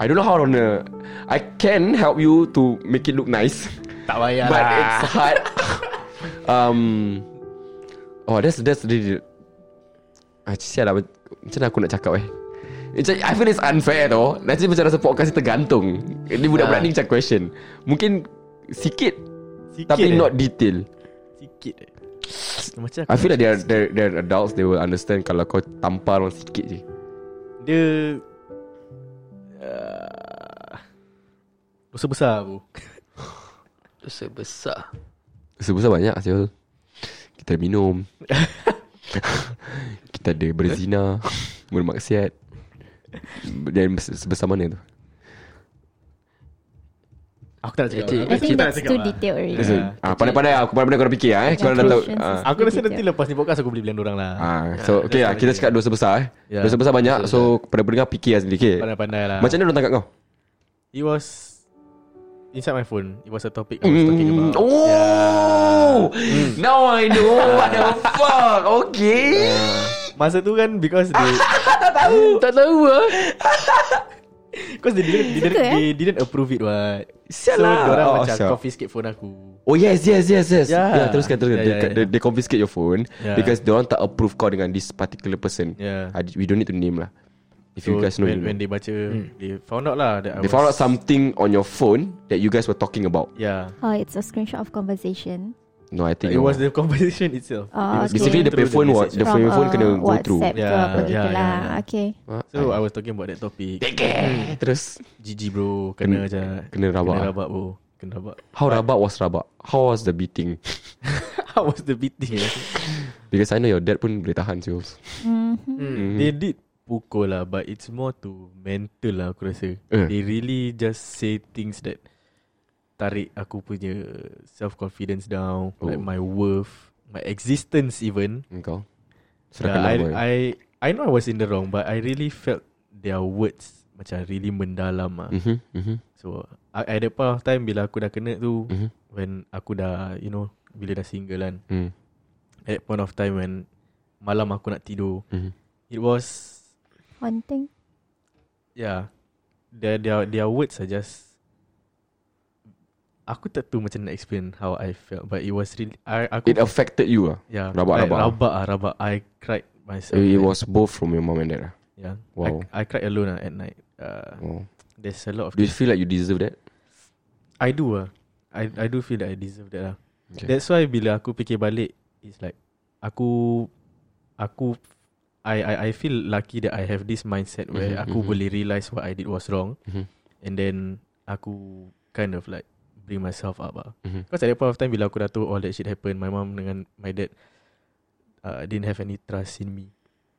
I don't know how to. I can help you to make it look nice, Tak payah but lah it's hard. um, oh, that's that's really. Ah, sial lah. Macam mana aku nak cakap eh? Macam, I feel it's unfair though. Nanti macam rasa podcast ni tergantung. Ini budak-budak Ah. ni macam question. Mungkin sikit, Sikit tapi eh. not detail. Sikit eh. Macam I feel like they're, they're, they're adults They will understand Kalau kau tampar orang sikit je Dia uh, Dosa besar aku Dosa besar Sebesar banyak Syul Kita minum Kita ada berzina Bermaksiat Dan se- sebesar mana tu Aku tak nak cakap. Aku I think that's cakap too lah. detailed already. So, ah, Pandai-pandai Aku pandai-pandai korang fikir ah, eh. Korang dah tahu ah. Aku rasa nanti lepas ni podcast aku boleh blend orang lah. Ah, so okay lah Kita cakap dosa besar eh Ya. Dosa besar banyak So pada pendengar fikir lah sendiri okay. Pandai-pandai lah. Macam mana orang tangkap kau It was inside my phone. It was a topic I was talking Mm, about. Oh Now I know What the fuck Okay Masa tu kan because they Tak tahu lah because they didn't, didn't Suka, eh? they didn't approve it what. Sial so lah. orang Oh, macam sial. confiscate phone aku. Oh yes yes yes yes Yeah. yeah, Teruskan teruskan Yeah, they, yeah, they, yeah. they confiscate your phone Yeah. Because they tak approve kau dengan this particular person Yeah. I, We don't need to name lah If you So guys know when, you when know. they baca they found out lah that I They was, found out something on your phone That you guys were talking about Yeah. Oh, it's a screenshot of conversation. No I think It was the conversation itself. Oh, It okay. Basically the through payphone was. The phone, phone kena uh, go through WhatsApp ke Yeah, apa yeah, yeah, lah. yeah. Okay. So I was talking about that topic. Eh, Terus GG bro, kena Kena- je. kena rabak. Kena rabak bro. Kena rabak. How rabak was rabak How was the beating How was the beating? Because I know your dad pun boleh tahan Mhm. Mhm. They did pukul lah But it's more to mental lah aku rasa. Eh. They really just say things that Tarik aku punya Self-confidence down Oh. Like my worth My existence even. Engkau? Yeah, Serahkan I, nama I I know I was in the wrong But I really felt Their words Macam really mendalam lah Mhm, mhm, So I- At that point of time Bila aku dah kena tu mhm, When aku dah You know Bila dah single kan. Mhm, At that point of time when Malam aku nak tidur mhm. It was Haunting. Yeah. Their their their words are just Aku tak tahu macam nak explain how I felt but it was really I aku It affected you ah. yeah, rabak, I, rabak. rabak ah rabak I cried myself It like, was both from your mom and dad ah. yeah Wow. I, I cried alone ah, at night uh, Oh. there's a lot of Do you feel like you deserve that? I do ah I I do feel that I deserve that lah Okay. That's why bila aku fikir balik It's like Aku Aku I I I feel lucky that I have this mindset where Mhm, aku mhm. boleh realise what I did was wrong Mhm, And then Aku Kind of like Bring myself up ah. mhm. Because at that point of time Bila aku dah tahu All that shit happen My mom dengan my dad uh, Didn't have any trust in me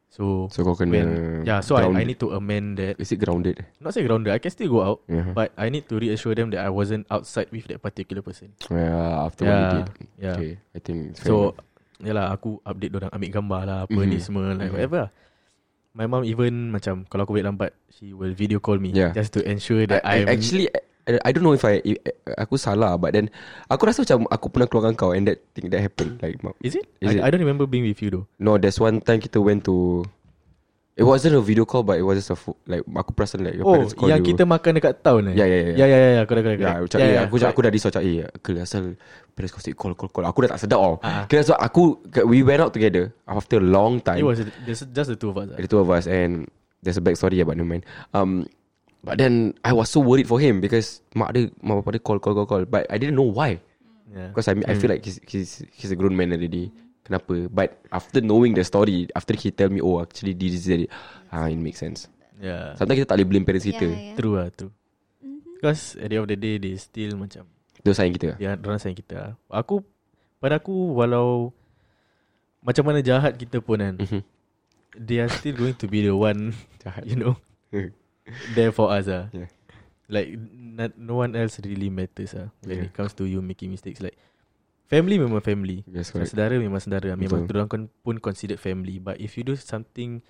So So kau kena when, Yeah so I, I need to amend that Is it grounded? Not say grounded I can still go out Yeah. But I need to reassure them That I wasn't outside With that particular person yeah, after what you Yeah did. Yeah Okay, I think fair So enough. Yalah aku update orang Ambil gambar lah Apa Mhm. ni semua Like Mhm. whatever lah My mom even Macam Kalau aku balik lambat She will video call me Yeah. Just to ensure that I, I'm I, actually I, don't know if I if, aku salah but then aku rasa macam aku pernah keluarkan kau and that thing that happened like Is it? Is I, it? I don't remember being with you though no there's one time kita went to it wasn't a video call but it was just a fo- like aku perasan like your Oh parents call yang you kita makan dekat town eh Ya, ya, ya. Ya ya ya correct Ya, correct. macam, eh, aku, aku dah risau macam EhKel asal Parents kau still call call call Aku dah tak sedap Ah. Kira sebab aku We went out together After a long time It was just, just the two of us ah. The two of us And There's a back story But no mind um, But then I was so worried for him Because Mak dia Mak bapak dia call call call call But I didn't know why yeah. Because I, I feel like he's, he's He's a grown man already Kenapa But after knowing the story After he tell me Oh actually this is it ah, It makes sense yeah. Sometimes kita tak boleh blame parents kita Yeah, yeah. True lah true Because at the end of the day They still macam Dia sayang kita Dia orang sayang kita. Aku Pada aku Walau Macam mana jahat kita pun kan Mhm. They are still going to be the one Jahat You know There for us ah. Yeah. Like not, No one else really matters ah When Yeah. it comes to you making mistakes Like Family memang family. Yes correct. Saudara memang saudara. Memang Betul. orang kan pun considered family. But if you do something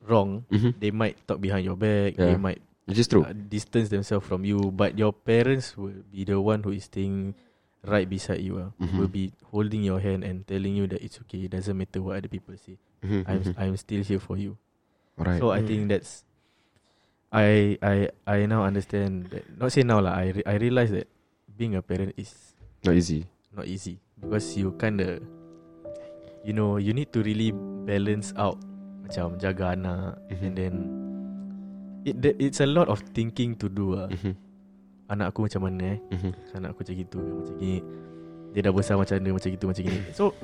Wrong Mhm. They might talk behind your back. Yeah. They might Which is true. uh, distance themselves from you. But your parents will be the one who is staying right beside you uh, Mhm. will be holding your hand and telling you that it's okay. It doesn't matter what other people say. Mhm, i'm mhm. i'm still here for you. Alright. So i think that's i i i now understand that not say now lah. I re- i realize that being a parent is Not easy not easy. Because you kind of you know you need to really balance out. Macam jaga anak Mhm. and then it it's a lot of thinking to do ah. Mhm, anak aku macam mana eh? Mhm. Anak aku macam gitu ke Macam gini. Dia dah besar macam mana Macam gitu macam gini. So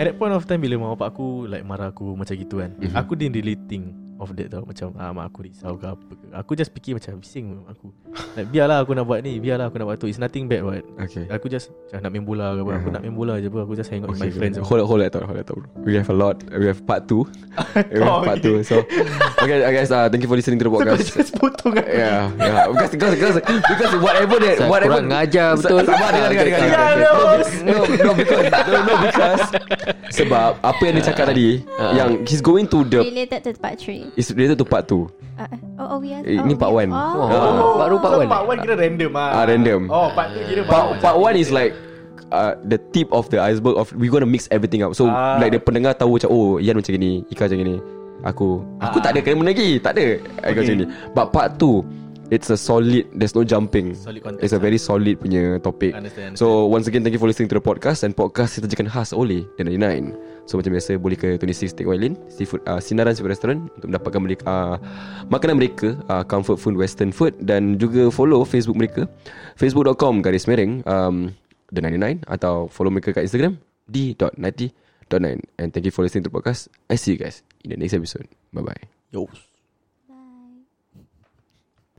At that point of time Bila mak bapak aku Like marah aku Macam gitu kan Mhm. Aku didn't really think of that tau Macam ah, mak aku risau ke apa ke Aku just fikir macam Bising mak aku like, Biarlah aku nak buat ni Biarlah aku nak buat tu It's nothing bad what Okay Aku just macam nak main bola ke apa Aku Uh-huh. nak main bola je apa Aku just hang out with my Okay, friends Hold it, hold it, hold it, hold it. We have a lot. We have part two. we have Oh, part okay. two. So, okay, guys. Uh, thank you for listening to the So podcast. just potong kan Yeah, yeah. Because because because, because whatever that Saya whatever kurang ngajar betul. Sabar dengar dengar dengar. Okay, dengar. okay, No, okay. No, no, because no, no, because sebab apa yang dia cakap tadi yang he's going to the Related to part 3. Is related to part two. Uh, oh, oh, we have. Eh, oh, ni we part have- one. Oh. Ah. Baru part so one part one kira random ah. Ah, random. Oh part two kira Part, baru part macam- one is like uh, the tip of the iceberg of we gonna mix everything up. So Ah. like the pendengar tahu macam oh Ian macam gini, Ika macam gini. Aku aku Ah. tak ada kena lagi, tak ada. Aku Okay. macam ni. But part two It's a solid There's no jumping Solid content It's a very solid punya topic Understand, So once again Thank you for listening to the podcast And podcast ditajakan khas oleh The 99 So macam biasa Boleh ke 26 Take Wylin Seafood uh, Sinaran Seafood Restaurant Untuk mendapatkan mereka, uh, Makanan mereka uh, Comfort food Western food Dan juga follow Facebook mereka. Facebook.com Garis miring um, The 99 Atau follow mereka kat Instagram D.90.9 And thank you for listening to the podcast. I see you guys In the next episode. Bye bye Yo